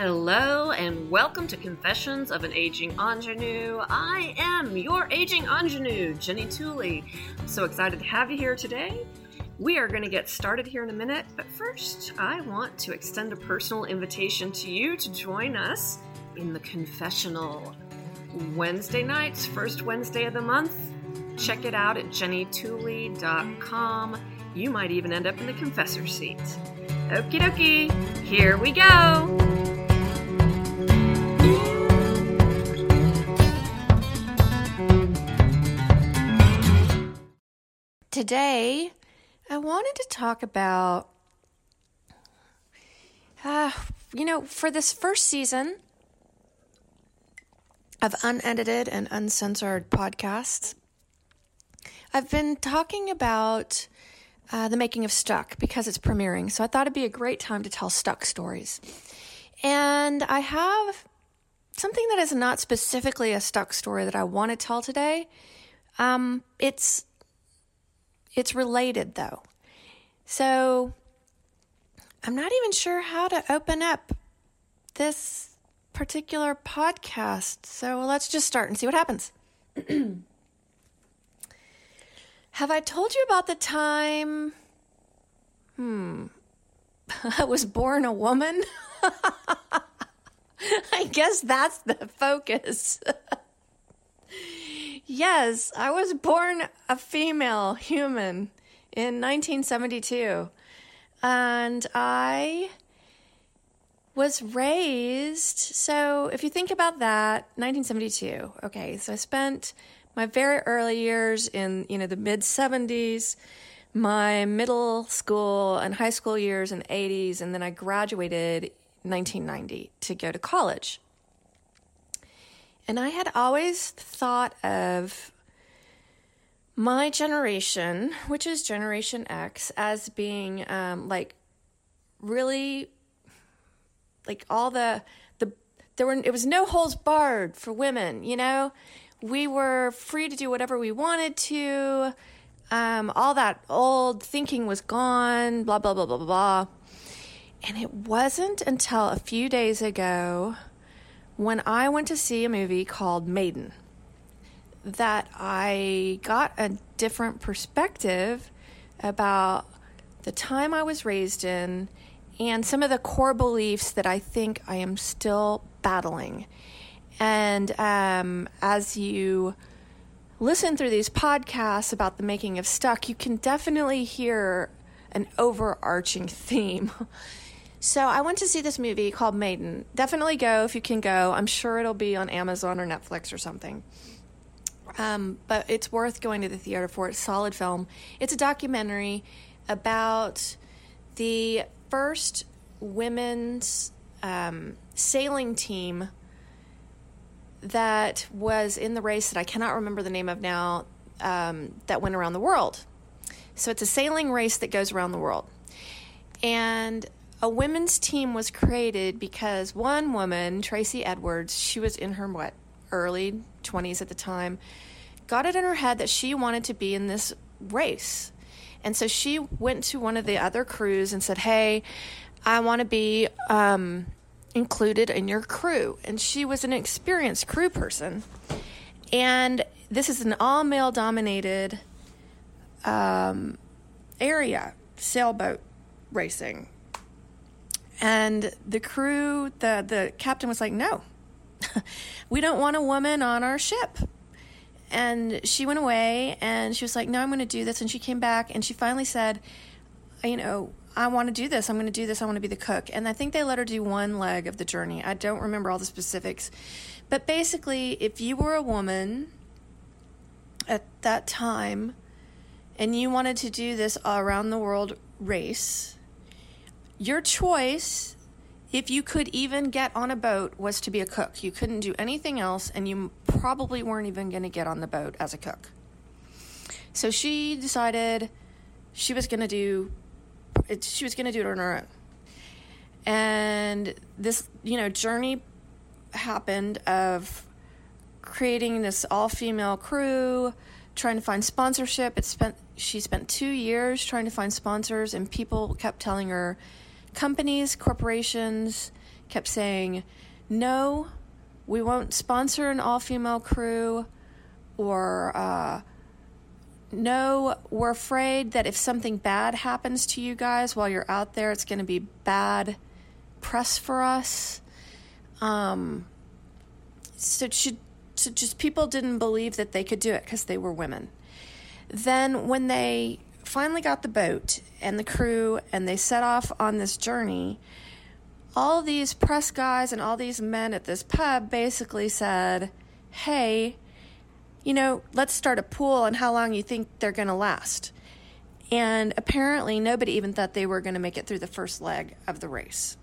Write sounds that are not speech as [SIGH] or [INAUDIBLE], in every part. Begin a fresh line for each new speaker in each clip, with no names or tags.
Hello and welcome to Confessions of an Aging Ingenue. I am your aging ingenue, Jenny Tooley. I'm so excited to have you here today. We are going to get started here in a minute, but first, I want to extend a personal invitation to you to join us in the confessional. Wednesday nights, first Wednesday of the month. Check it out at jennytooley.com. You might even end up in the confessor seat. Okie dokie, here we go.
Today, I wanted to talk about, uh, you know, for this first season of unedited and uncensored podcasts, I've been talking about uh, the making of Stuck because it's premiering. So I thought it'd be a great time to tell Stuck stories. And I have something that is not specifically a Stuck story that I want to tell today. Um, it's it's related though. So I'm not even sure how to open up this particular podcast. So let's just start and see what happens. [CLEARS THROAT] Have I told you about the time? Hmm. [LAUGHS] I was born a woman? [LAUGHS] I guess that's the focus. [LAUGHS] yes, I was born a female human in 1972. And I was raised. So if you think about that, 1972. Okay, so I spent my very early years in you know the mid 70s my middle school and high school years in the 80s and then i graduated 1990 to go to college and i had always thought of my generation which is generation x as being um, like really like all the the there were it was no holes barred for women you know we were free to do whatever we wanted to. Um, all that old thinking was gone, blah, blah, blah, blah, blah. And it wasn't until a few days ago when I went to see a movie called Maiden that I got a different perspective about the time I was raised in and some of the core beliefs that I think I am still battling. And um, as you listen through these podcasts about the making of Stuck, you can definitely hear an overarching [LAUGHS] theme. So I went to see this movie called Maiden. Definitely go if you can go. I'm sure it'll be on Amazon or Netflix or something. Um, but it's worth going to the theater for. It's solid film. It's a documentary about the first women's um, sailing team that was in the race that I cannot remember the name of now um, that went around the world. So it's a sailing race that goes around the world. And a women's team was created because one woman, Tracy Edwards, she was in her what, early 20s at the time, got it in her head that she wanted to be in this race. And so she went to one of the other crews and said, Hey, I want to be um, included in your crew. And she was an experienced crew person. And this is an all male dominated um, area, sailboat racing. And the crew, the, the captain was like, no, [LAUGHS] we don't want a woman on our ship. And she went away and she was like, no, I'm going to do this. And she came back and she finally said, you know, I want to do this. I'm going to do this. I want to be the cook. And I think they let her do one leg of the journey. I don't remember all the specifics. But basically, if you were a woman at that time and you wanted to do this around the world race, your choice, if you could even get on a boat, was to be a cook. You couldn't do anything else, and you probably weren't even going to get on the boat as a cook. So she decided she was going to do it, she was going to do it on her own. And this, you know, journey happened of creating this all female crew, trying to find sponsorship. It spent she spent two years trying to find sponsors, and people kept telling her, companies, corporations, kept saying, No, we won't sponsor an all female crew, or uh, no, we're afraid that if something bad happens to you guys while you're out there, it's going to be bad press for us. Um, so, should, so just people didn't believe that they could do it because they were women. Then, when they finally got the boat and the crew and they set off on this journey, all these press guys and all these men at this pub basically said, Hey, you know, let's start a pool on how long you think they're going to last. And apparently, nobody even thought they were going to make it through the first leg of the race.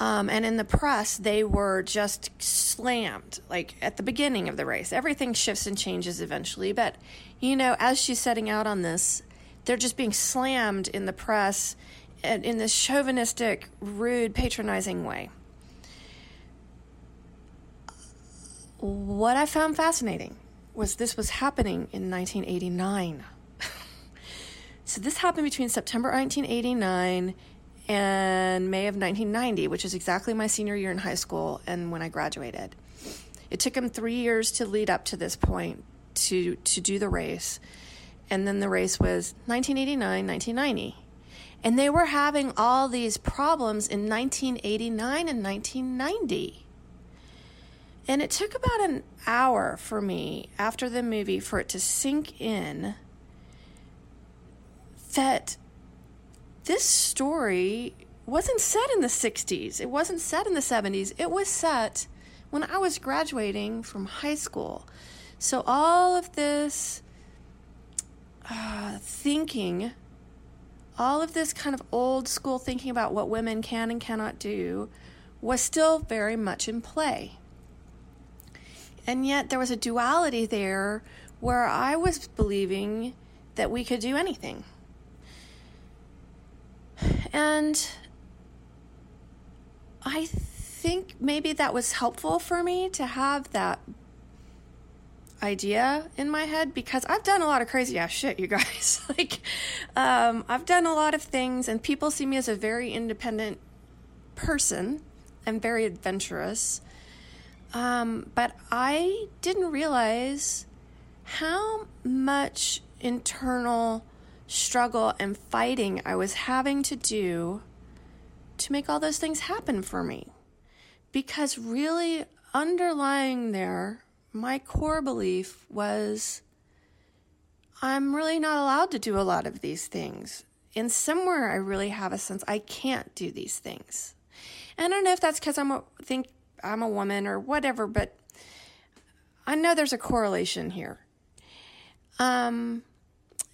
Um, and in the press, they were just slammed, like at the beginning of the race. Everything shifts and changes eventually. But, you know, as she's setting out on this, they're just being slammed in the press in this chauvinistic, rude, patronizing way. What I found fascinating was this was happening in 1989. [LAUGHS] so this happened between September 1989 and May of 1990, which is exactly my senior year in high school and when I graduated. It took him three years to lead up to this point to to do the race, and then the race was 1989, 1990. And they were having all these problems in 1989 and 1990. And it took about an hour for me after the movie for it to sink in that this story wasn't set in the 60s. It wasn't set in the 70s. It was set when I was graduating from high school. So all of this uh, thinking all of this kind of old school thinking about what women can and cannot do was still very much in play. And yet there was a duality there where I was believing that we could do anything. And I think maybe that was helpful for me to have that idea in my head because I've done a lot of crazy ass shit, you guys. [LAUGHS] like, um, I've done a lot of things, and people see me as a very independent person. I'm very adventurous. Um, but I didn't realize how much internal struggle and fighting I was having to do to make all those things happen for me. Because really, underlying there my core belief was I'm really not allowed to do a lot of these things. And somewhere I really have a sense I can't do these things. And I don't know if that's because I'm a think I'm a woman or whatever, but I know there's a correlation here. Um,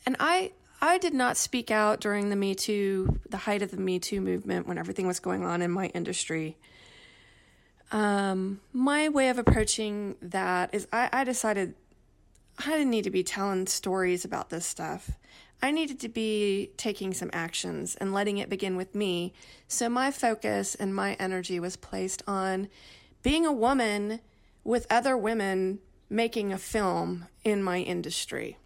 and I I did not speak out during the Me Too, the height of the Me Too movement when everything was going on in my industry. Um, my way of approaching that is I, I decided I didn't need to be telling stories about this stuff. I needed to be taking some actions and letting it begin with me. So my focus and my energy was placed on being a woman with other women making a film in my industry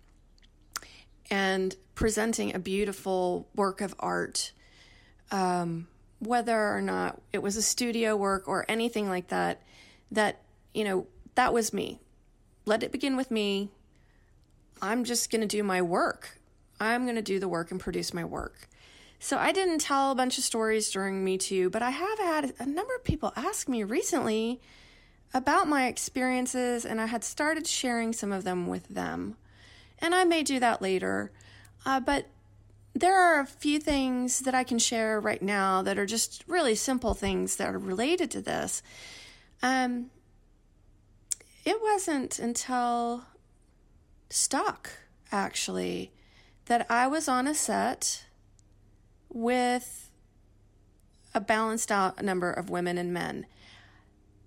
and presenting a beautiful work of art um, whether or not it was a studio work or anything like that, that, you know, that was me. Let it begin with me. I'm just going to do my work. I'm going to do the work and produce my work. So I didn't tell a bunch of stories during Me Too, but I have had a number of people ask me recently about my experiences, and I had started sharing some of them with them. And I may do that later. Uh, but there are a few things that I can share right now that are just really simple things that are related to this. Um, it wasn't until Stuck, actually, that I was on a set with a balanced out number of women and men.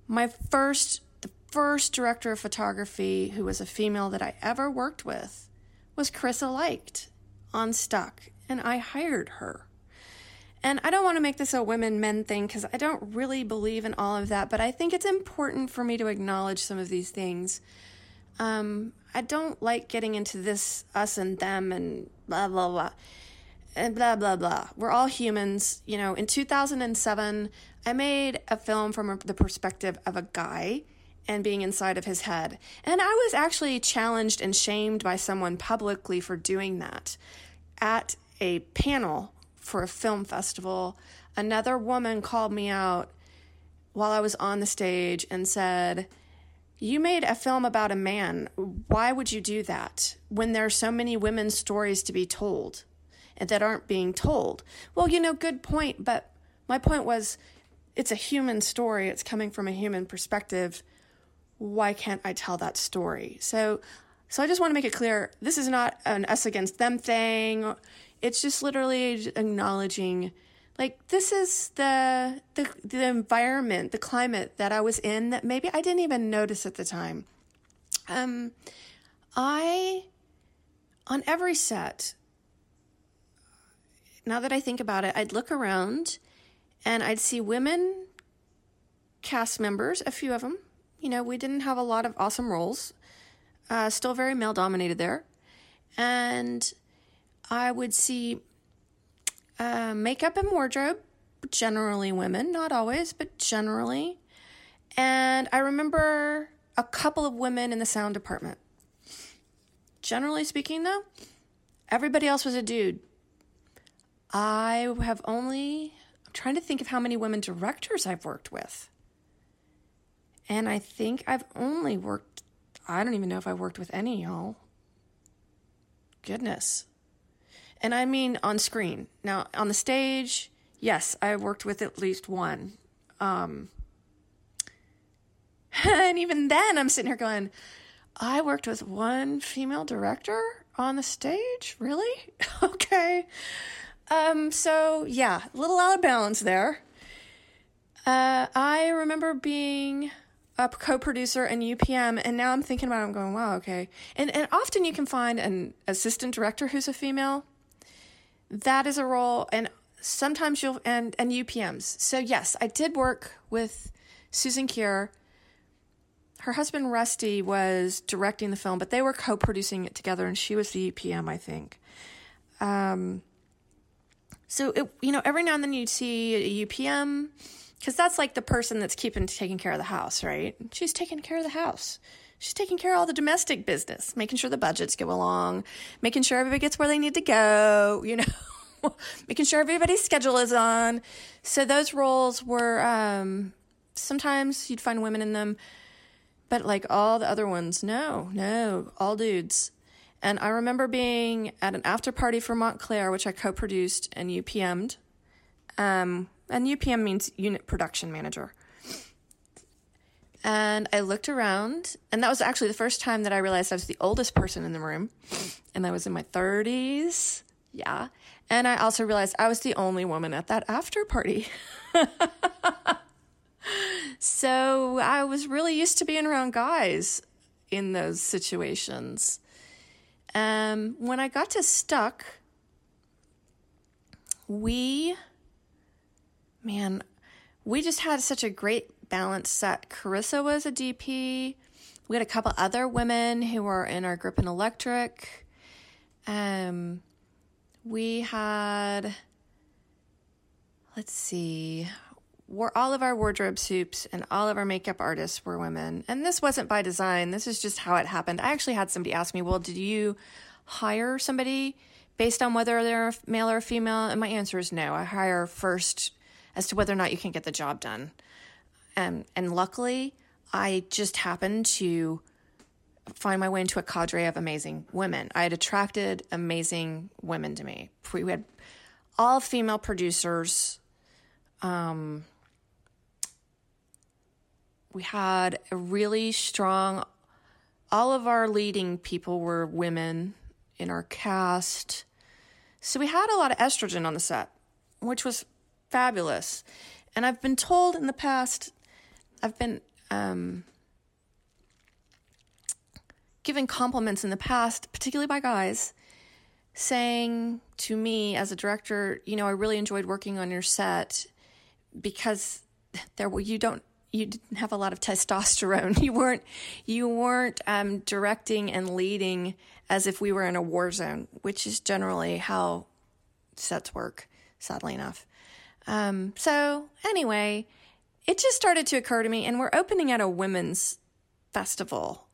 My first, the first director of photography who was a female that I ever worked with was Carissa Liked on Stuck and I hired her. And I don't want to make this a women men thing because I don't really believe in all of that, but I think it's important for me to acknowledge some of these things. Um, I don't like getting into this us and them and blah, blah, blah. and blah blah blah. We're all humans. You know, in 2007, I made a film from the perspective of a guy and being inside of his head. And I was actually challenged and shamed by someone publicly for doing that. At a panel for a film festival, another woman called me out while I was on the stage and said, You made a film about a man. Why would you do that when there are so many women's stories to be told that aren't being told? Well, you know, good point. But my point was, it's a human story, it's coming from a human perspective why can't I tell that story? So, so I just want to make it clear this is not an us against them thing. It's just literally acknowledging like this is the the the environment, the climate that I was in that maybe I didn't even notice at the time. Um I on every set now that I think about it, I'd look around and I'd see women cast members, a few of them, you know, we didn't have a lot of awesome roles. Uh, still very male dominated there. And I would see uh, makeup and wardrobe, generally women, not always, but generally. And I remember a couple of women in the sound department. Generally speaking, though, everybody else was a dude. I have only, I'm trying to think of how many women directors I've worked with. And I think I've only worked, I don't even know if I worked with any, y'all. Goodness. And I mean on screen. Now, on the stage, yes, I've worked with at least one. Um, [LAUGHS] and even then, I'm sitting here going, I worked with one female director on the stage? Really? [LAUGHS] okay. Um, so, yeah, a little out of balance there. Uh, I remember being a co-producer and UPM, and now I'm thinking about it. I'm going, wow, okay. And and often you can find an assistant director who's a female. That is a role, and sometimes you'll and and UPMs. So yes, I did work with Susan Kier. Her husband Rusty was directing the film, but they were co-producing it together, and she was the UPM, I think. Um. So it, you know, every now and then you'd see a UPM because that's like the person that's keeping taking care of the house, right? She's taking care of the house. She's taking care of all the domestic business, making sure the budgets go along, making sure everybody gets where they need to go, you know, [LAUGHS] making sure everybody's schedule is on. So those roles were um, sometimes you'd find women in them, but like all the other ones, no, no, all dudes. And I remember being at an after party for Montclair, which I co produced and UPM'd. Um, and UPM means unit production manager. And I looked around, and that was actually the first time that I realized I was the oldest person in the room. And I was in my 30s. Yeah. And I also realized I was the only woman at that after party. [LAUGHS] so I was really used to being around guys in those situations. Um, when I got to Stuck, we man, we just had such a great balance set. Carissa was a DP. We had a couple other women who were in our group in electric. Um, we had, let's see, were all of our wardrobe supes and all of our makeup artists were women. And this wasn't by design. This is just how it happened. I actually had somebody ask me, "Well, did you hire somebody based on whether they're male or female?" And my answer is no. I hire first as to whether or not you can get the job done. Um, and luckily, I just happened to find my way into a cadre of amazing women. I had attracted amazing women to me. We had all female producers. Um, we had a really strong, all of our leading people were women in our cast. So we had a lot of estrogen on the set, which was fabulous. And I've been told in the past, I've been um, given compliments in the past, particularly by guys, saying to me as a director, you know, I really enjoyed working on your set because there were you don't you didn't have a lot of testosterone. [LAUGHS] You weren't you weren't um, directing and leading as if we were in a war zone, which is generally how sets work, sadly enough. Um, so, anyway, it just started to occur to me, and we're opening at a women's festival.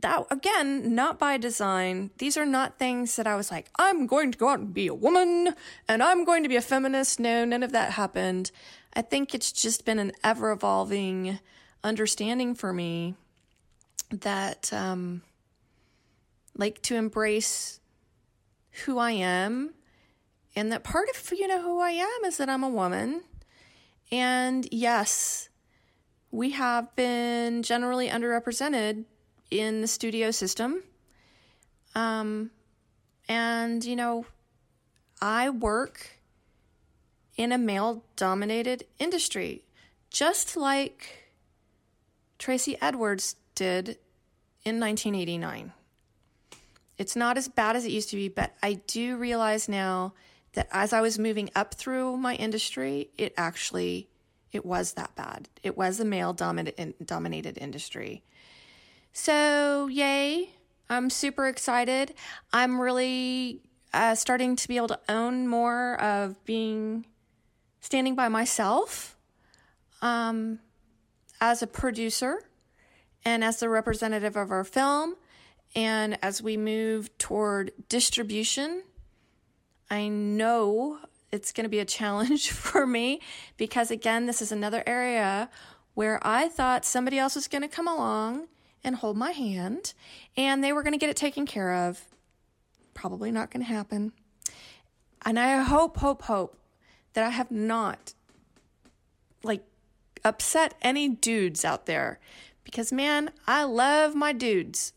That, again, not by design. These are not things that I was like, I'm going to go out and be a woman and I'm going to be a feminist. No, none of that happened. I think it's just been an ever evolving understanding for me that, um, like to embrace who I am and that part of you know who I am is that I'm a woman. And yes, we have been generally underrepresented in the studio system. Um, and you know, I work in a male dominated industry, just like Tracy Edwards did in 1989. It's not as bad as it used to be, but I do realize now that as I was moving up through my industry, it actually it was that bad. It was a male dominated industry. So, yay. I'm super excited. I'm really uh, starting to be able to own more of being standing by myself um, as a producer and as the representative of our film. And as we move toward distribution I know it's going to be a challenge [LAUGHS] for me because, again, this is another area where I thought somebody else was going to come along and hold my hand and they were going to get it taken care of. Probably not going to happen. And I hope, hope, hope that I have not like upset any dudes out there because, man, I love my dudes.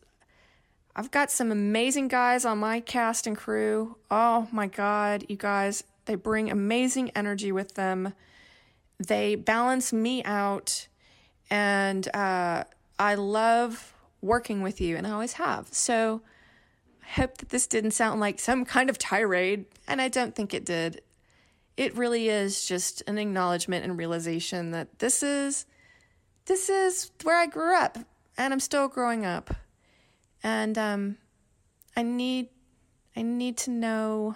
I've got some amazing guys on my cast and crew. Oh my God, you guys, they bring amazing energy with them. They balance me out, and uh, I love working with you, and I always have. So I hope that this didn't sound like some kind of tirade, and I don't think it did. It really is just an acknowledgement and realization that this is this is where I grew up, and I'm still growing up and um, I need I need to know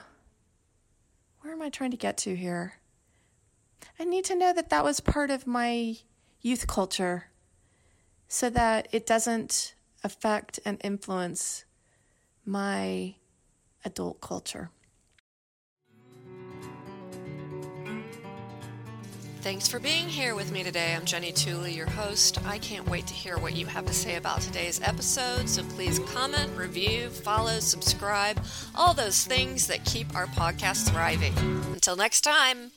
where am I trying to get to here? I need to know that that was part of my youth culture so that it doesn't affect and influence my adult culture. Thanks for being here with me today. I'm Jenny Tooley, your host. I can't wait to hear what you have to say about today's episode, so please comment, review, follow, subscribe, all those things that keep our podcast thriving. Until next time.